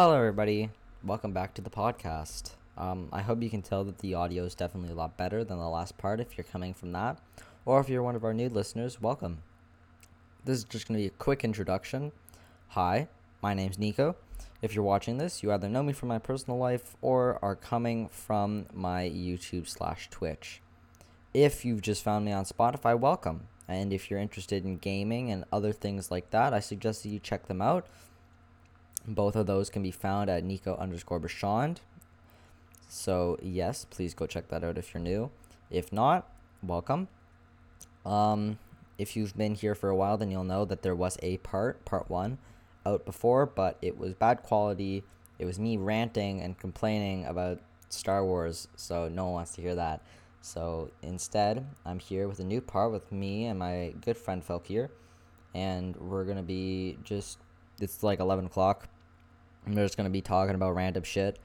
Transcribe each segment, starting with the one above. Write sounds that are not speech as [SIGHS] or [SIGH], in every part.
Hello, everybody. Welcome back to the podcast. Um, I hope you can tell that the audio is definitely a lot better than the last part if you're coming from that. Or if you're one of our new listeners, welcome. This is just going to be a quick introduction. Hi, my name's Nico. If you're watching this, you either know me from my personal life or are coming from my YouTube slash Twitch. If you've just found me on Spotify, welcome. And if you're interested in gaming and other things like that, I suggest that you check them out. Both of those can be found at Nico underscore Bashand. So yes, please go check that out if you're new. If not, welcome. Um, if you've been here for a while, then you'll know that there was a part, part one, out before, but it was bad quality. It was me ranting and complaining about Star Wars, so no one wants to hear that. So instead, I'm here with a new part with me and my good friend Felkier, and we're gonna be just it's like 11 o'clock. I'm just gonna be talking about random shit.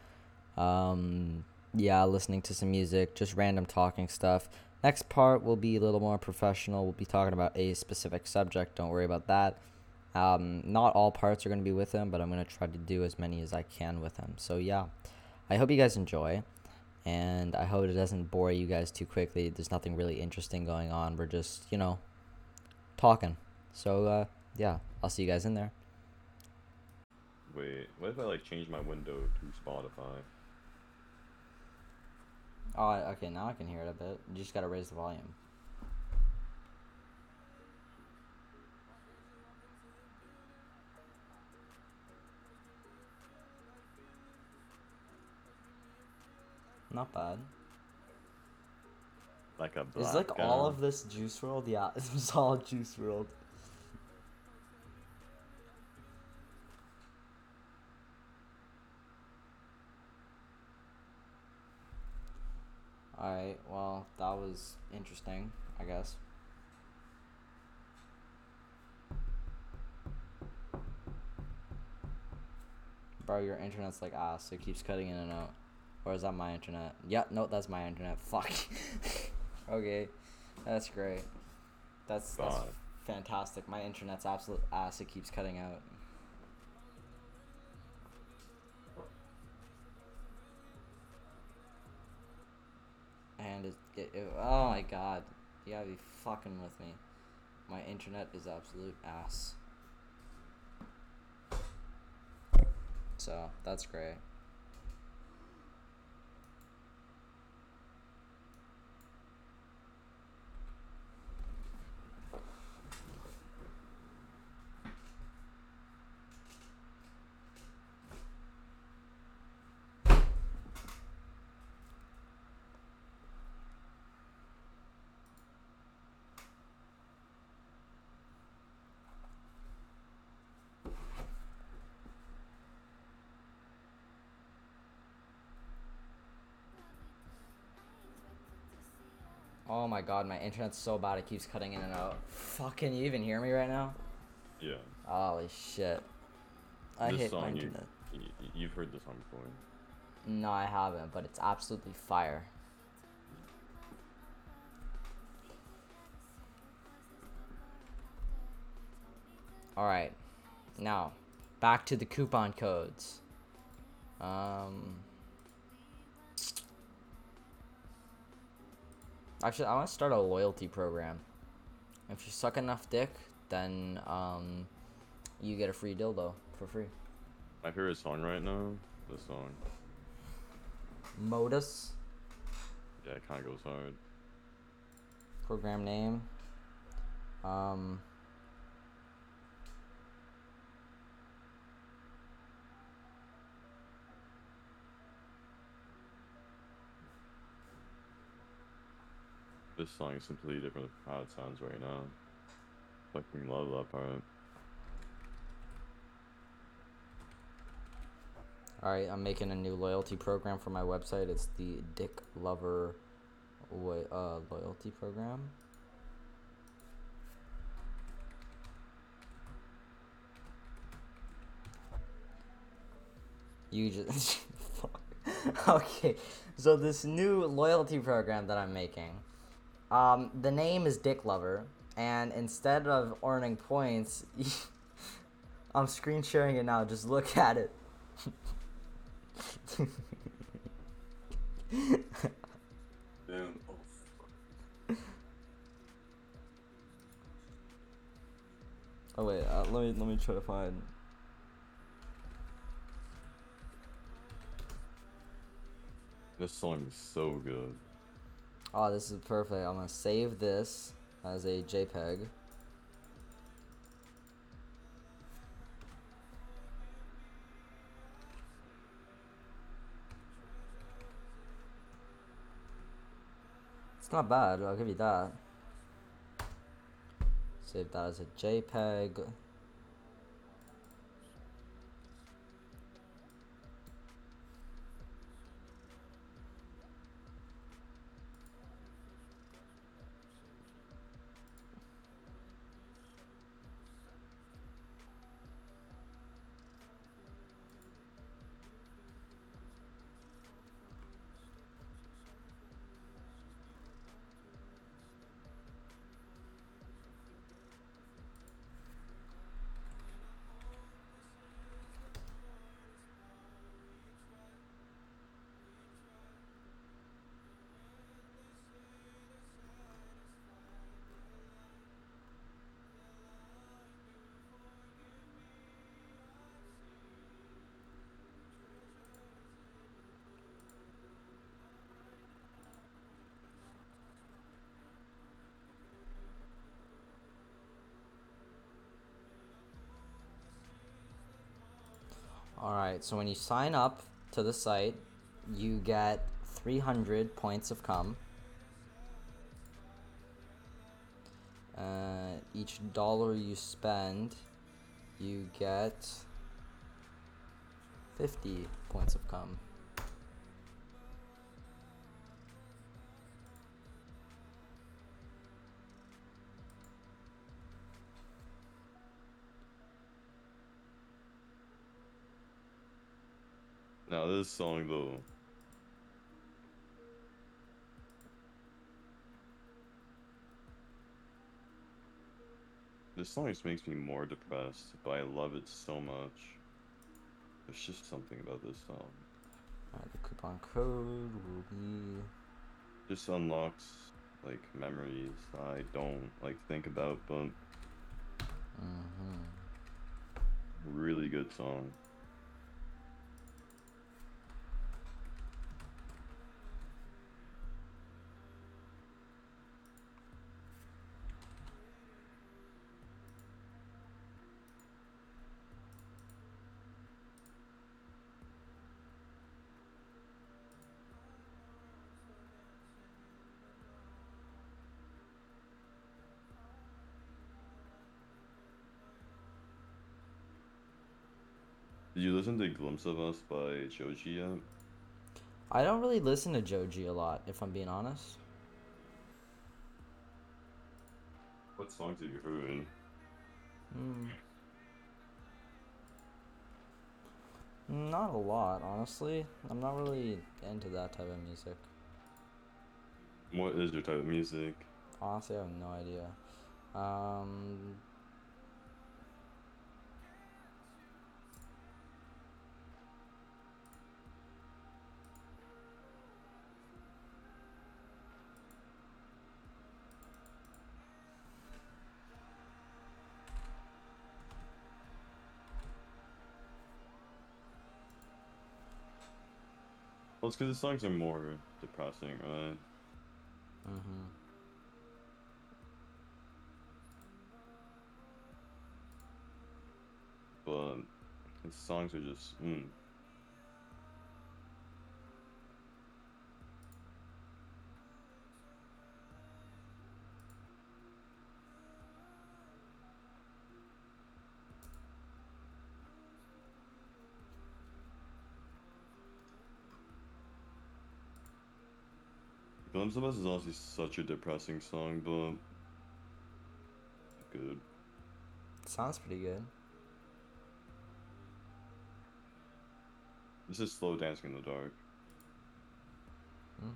Um, yeah, listening to some music, just random talking stuff. Next part will be a little more professional. We'll be talking about a specific subject. Don't worry about that. Um, not all parts are going to be with him, but I'm going to try to do as many as I can with him. So, yeah, I hope you guys enjoy. And I hope it doesn't bore you guys too quickly. There's nothing really interesting going on. We're just, you know, talking. So, uh, yeah, I'll see you guys in there. Wait, what if I like change my window to Spotify? Oh, okay, now I can hear it a bit. You just gotta raise the volume. Not bad. Like a Is like all uh, of this Juice WRLD? Yeah, [LAUGHS] it was all Juice WRLD. Alright, well, that was interesting, I guess. Bro, your internet's like ass. It keeps cutting in and out. Or is that my internet? Yep, no, that's my internet. Fuck. [LAUGHS] okay, that's great. That's, that's fantastic. My internet's absolute ass. It keeps cutting out. It, it, oh my god, you gotta be fucking with me. My internet is absolute ass. So that's great. Oh my god, my internet's so bad it keeps cutting in and out. Fuck, can you even hear me right now? Yeah. Holy shit. I this hate song you, internet. y- y- you've heard this song before. No, I haven't, but it's absolutely fire. Alright. Now, back to the coupon codes. Um. Actually, I want to start a loyalty program. If you suck enough dick, then um, you get a free dildo for free. My favorite song right now, this song. Modus. Yeah, it kind of goes hard. program name. Um, This song is completely different from how it sounds right now. Fucking love that part. all right, I'm making a new loyalty program for my website. It's the Dick Lover wo- uh, loyalty program. You just [LAUGHS] fuck. okay. So this new loyalty program that I'm making, um, the name is Dick Lover, and instead of earning points, [LAUGHS] I'm screen sharing it now. Just look [LAUGHS] at it. Damn. Oh, Oh wait, uh, let me let me try to find. This song is so good. Oh, this is perfect. I'm gonna save this as a JPEG. It's not bad. I'll give you that. Save that as a JPEG. Alright, so when you sign up to the site, you get 300 points of cum. Uh, each dollar you spend, you get 50 points of cum. Now this song though. This song just makes me more depressed, but I love it so much. There's just something about this song. Alright, the coupon code will be. Just unlocks like memories I don't like think about, but hmm really good song. Did you listen to Glimpse of Us by Joji yet? I don't really listen to Joji a lot, if I'm being honest. What songs have you heard? Mm. Not a lot, honestly. I'm not really into that type of music. What is your type of music? Honestly, I have no idea. Um, Well, it's because the songs are more depressing, right? mhm. But his songs are just, mm. Glimpse of Us is also such a depressing song, but good. Sounds pretty good. This is slow dancing in the dark. Mm.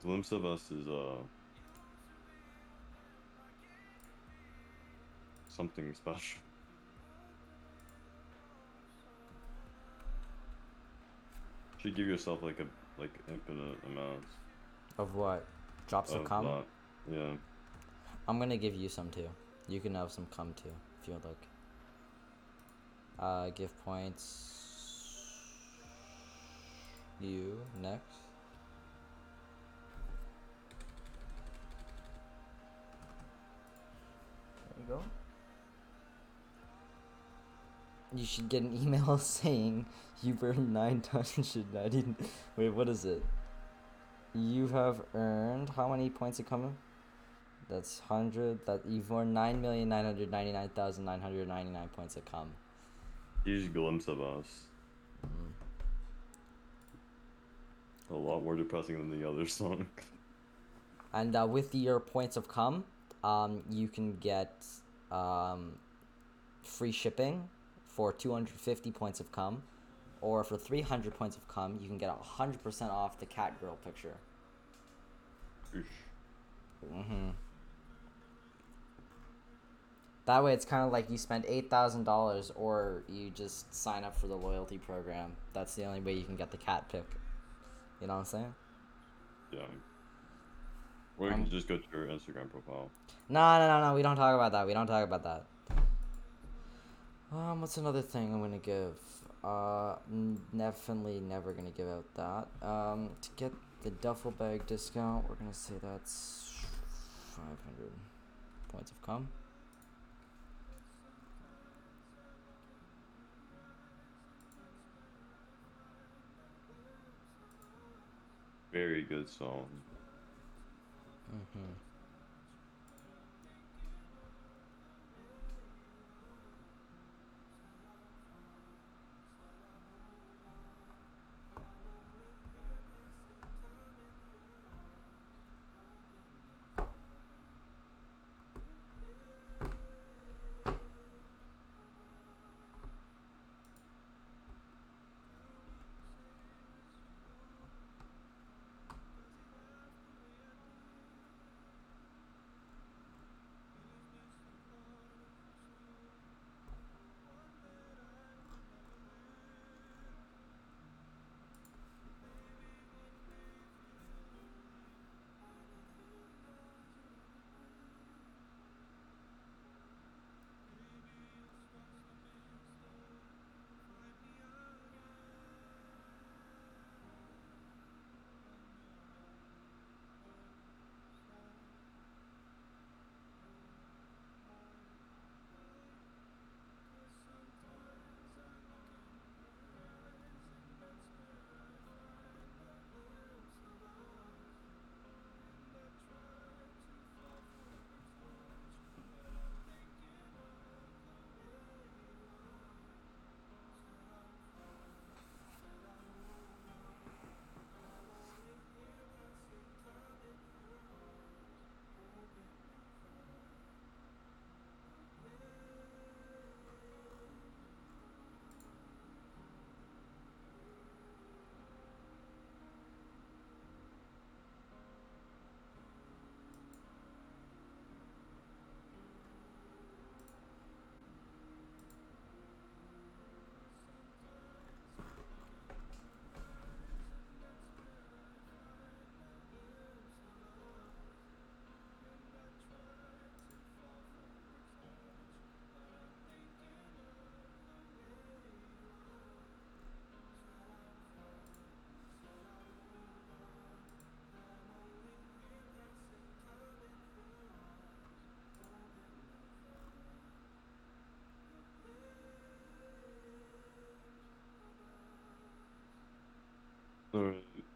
Glimpse of Us is uh something special. Should give yourself like a like infinite amounts. Of what? Drops of of cum? that. Yeah. I'm gonna give you some too. You can have some cum too, if you would like. Uh, give points. You next. There you go. You should get an email [LAUGHS] saying you earned 990. Wait, what is it? You have earned how many points of cum? That's hundred. That you've earned nine million nine hundred ninety nine thousand nine hundred ninety nine points of cum. Huge glimpse of us. Mhm. A lot more depressing than the other [LAUGHS] song. And uh, with your points of cum, um, you can get um, free shipping for two hundred fifty points of cum, or for three hundred points of cum, you can get hundred percent off the cat girl picture. Mm-hmm. That way, it's kind of like you spend eight thousand dollars, or you just sign up for the loyalty program. That's the only way you can get the cat pick. You know what I'm saying? Yeah. Or you Um, can just go to your Instagram profile. No, no, no, no. We don't talk about that. We don't talk about that. Um, what's another thing I'm gonna give? Uh, n- definitely never gonna give out that. Um, to get the duffel bag discount, we're gonna say that's five hundred points of cum. Very good song. Mm-hmm.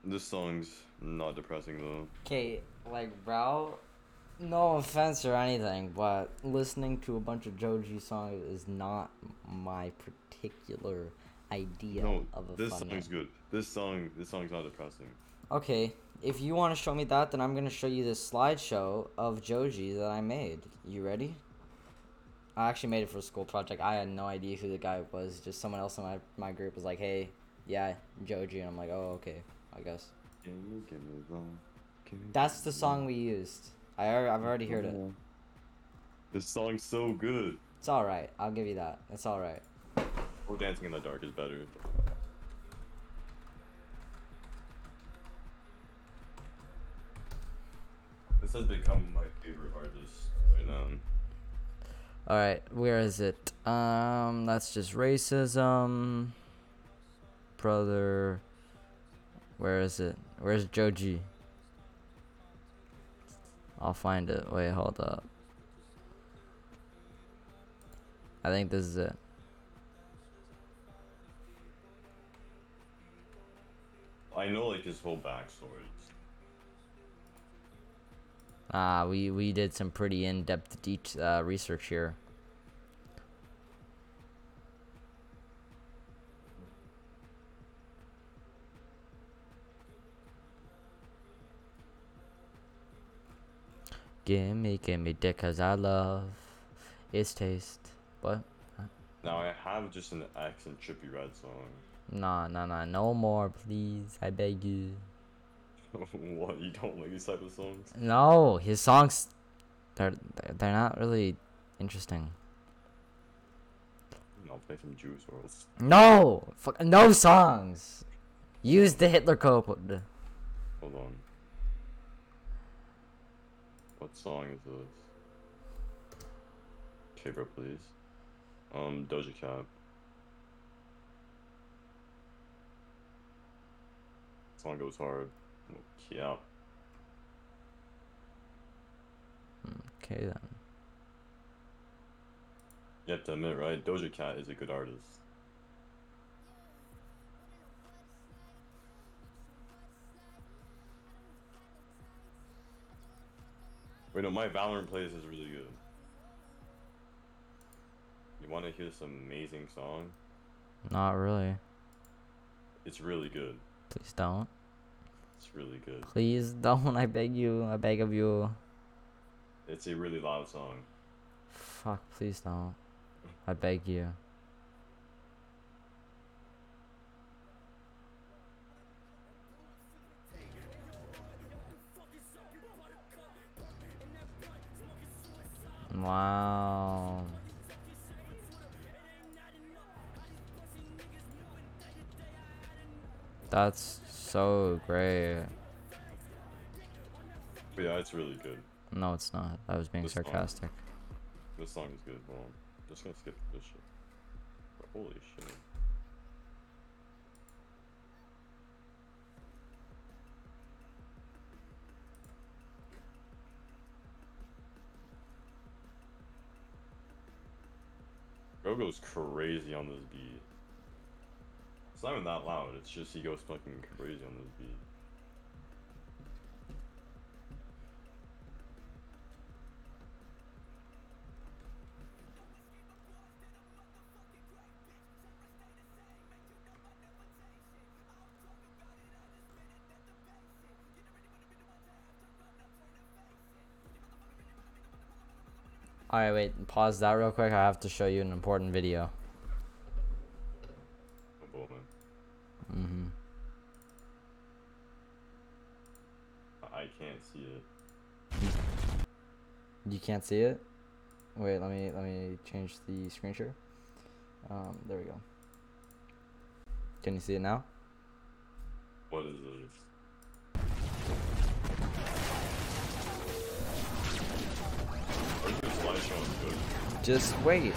This song's not depressing though. Okay, like, bro, no offense or anything, but listening to a bunch of Joji songs is not my particular idea no, of a this fun song's night. good. This song, this song's not depressing. Okay, if you want to show me that, then I'm gonna show you this slideshow of Joji that I made. You ready? I actually made it for a school project. I had no idea who the guy was. Just someone else in my, my group was like, "Hey, yeah, Joji," and I'm like, "Oh, okay, I guess." Can you give me love? Can you That's the song we used. I, I've already heard it. This song's so good. It's all right. I'll give you that. It's all right. Or Dancing in the Dark is better. This has become my favorite artist right now. All right, where is it? Um, that's just racism. Brother, where is it? Where's Joji? I'll find it. Wait, hold up. I think this is it. I know like his whole backstory. Ah, we we did some pretty in-depth de- uh, research here. Gimme, gimme dick, cause I love its taste. What? Now I have just an X and Trippie Redd song. Nah, nah, nah, no more, please. I beg you. [LAUGHS] what? You don't like these type of songs? No, his songs, they're they're- not really interesting. I'll play some Juice WRLD. No, fuck, no songs. Use the Hitler code. Hold on. What song is this? Okay, bro, please. Um, Doja Cat. Song goes hard. Yeah. Okay then. You have to admit, right? Doja Cat is a good artist. Wait, no, my Valorant plays is really good. You want to hear some amazing song? Not really. It's really good. Please don't. It's really good. Please don't. [LAUGHS] I beg you. I beg of you. It's a really loud song. Fuck. Please don't. I beg you. Wow. That's so great. But yeah, it's really good. No, it's not. I was being This song. sarcastic. This song is good. Well, I'm just gonna skip this shit. Holy shit. Bro goes crazy on this beat. It's not even that loud, it's just he goes fucking crazy on this beat. Alright, wait. Pause that real quick. I have to show you an important video. Mm-hmm. I can't see it. You can't see it? Wait, let me let me change the screen share. Um, there we go. Can you see it now? What is this? Just wait.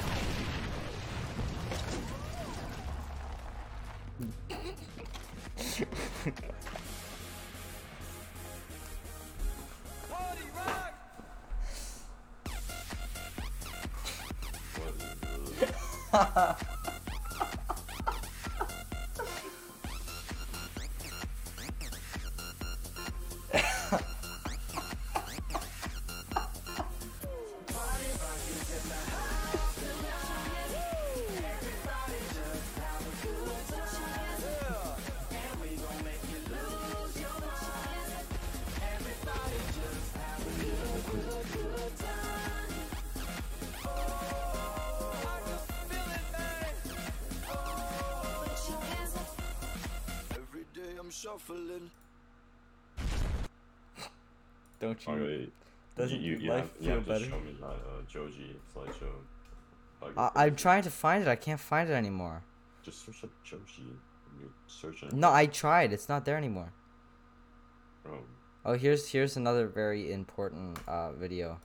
Oh. Doesn't you, you, you life have, you feel have to better? show me that uh, Joji slideshow. Bug I, I'm trying to find it. I can't find it anymore. Just search up Joshi. when you Search it. No, I tried. It's not there anymore. Oh, Oh, here's here's another very important uh, video.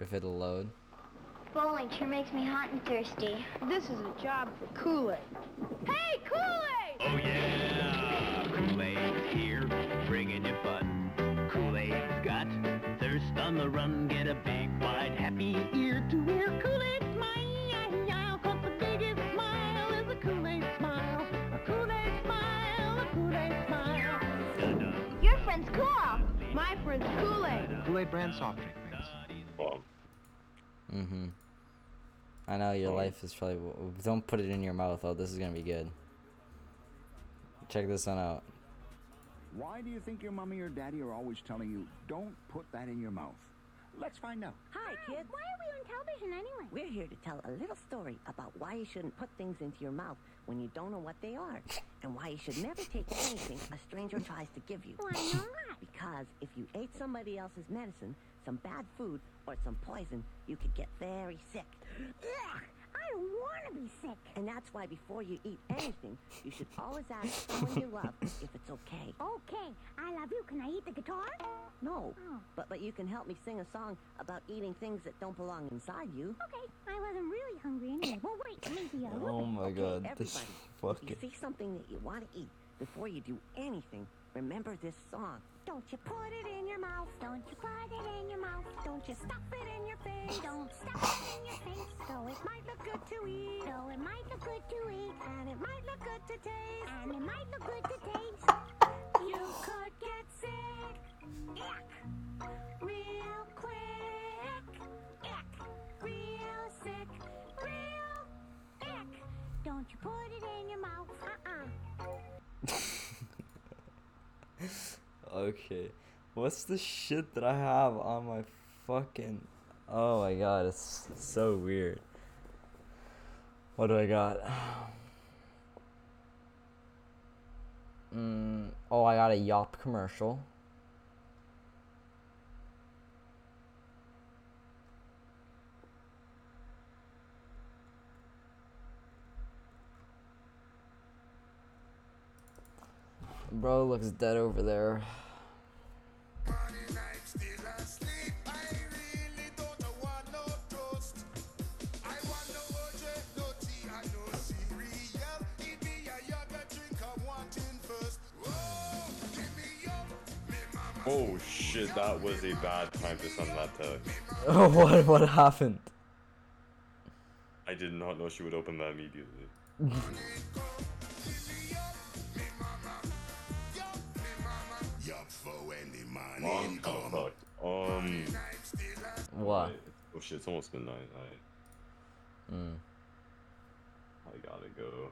If it'll load. Bowling sure makes me hot and thirsty. This is a job for Kool-Aid. Hey, Kool-Aid! Oh yeah, Kool-Aid's here, bringing you fun. Kool-Aid's got thirst on the run. Get a big, wide, happy ear to ear. Kool-Aid smile, cause the biggest smile is a Kool-Aid smile. A Kool-Aid smile, a Kool-Aid smile. Dun-dun. Your friend's cool. My friend's Kool-Aid. Kool-Aid brand soft drink mix. well, Mm-hmm. I know your Oh. life is probably. w- Don't put it in your mouth. Oh, this is gonna be good. Check this one out. Why do you think your mommy or daddy are always telling you, don't put that in your mouth? Let's find out. Hi, kids. Why are we on television anyway? We're here to tell a little story about why you shouldn't put things into your mouth when you don't know what they are, [LAUGHS] and why you should never take anything a stranger tries to give you. Why not? Because if you ate somebody else's medicine, some bad food, or some poison, you could get very sick. Ugh, I don't want to be sick. And that's why before you eat anything, you should always ask someone you love if it's okay. Okay, I love you. Can I eat the guitar? No, Oh. but but you can help me sing a song about eating things that don't belong inside you. Okay, I wasn't really hungry anyway. [COUGHS] Well, wait, maybe a oh little. Oh my Okay, god, this everybody, if you see something that you want to eat, before you do anything, remember this song. Don't you put it in your mouth. Don't you put it in your mouth. Don't you stuff it in your face. Don't stuff it in your face. So it might look good to eat, So it might look good to eat. and it might look good to taste. And it might look good to taste. You could get sick, ick, real quick, ick, real sick, real Ick. Don't you put it in your mouth. Uh-uh. [LAUGHS] Okay. What's the shit that I have on my fucking. Oh my god, it's so weird. What do I got? [SIGHS] Mm, oh, I got a Yop commercial. Bro looks dead over there. Oh shit, that was a bad time to send that text. Oh, [LAUGHS] what what happened? I did not know she would open that immediately. Mom, oh fuck. Um. What? Oh shit, it's almost midnight. I, Mm, I gotta go.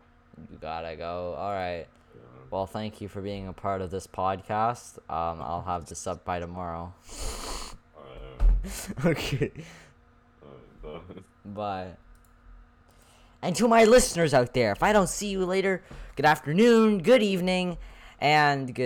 You gotta go. All right. Well, thank you for being a part of this podcast. Um, I'll have this up by tomorrow. [LAUGHS] Okay. Bye. Bye. And to my listeners out there, if I don't see you later, good afternoon, good evening, and good.